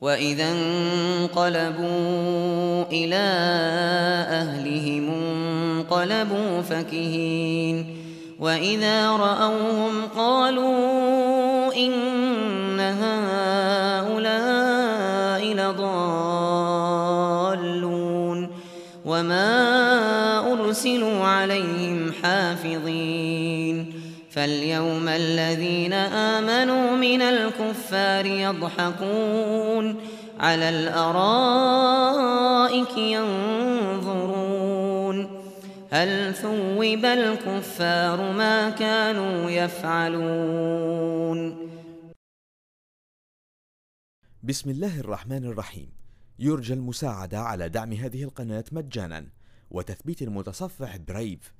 وإذا انقلبوا إلى أهلهم انقلبوا فكهين وإذا رأوهم قالوا إن هؤلاء لضالون وما أرسلوا عليهم حافظين فاليوم الذين آمنوا من الكفار يضحكون على الأرائك ينظرون هل ثوب الكفار ما كانوا يفعلون؟ بسم الله الرحمن الرحيم. يرجى المساعدة على دعم هذه القناة مجانا وتثبيت المتصفح برايف.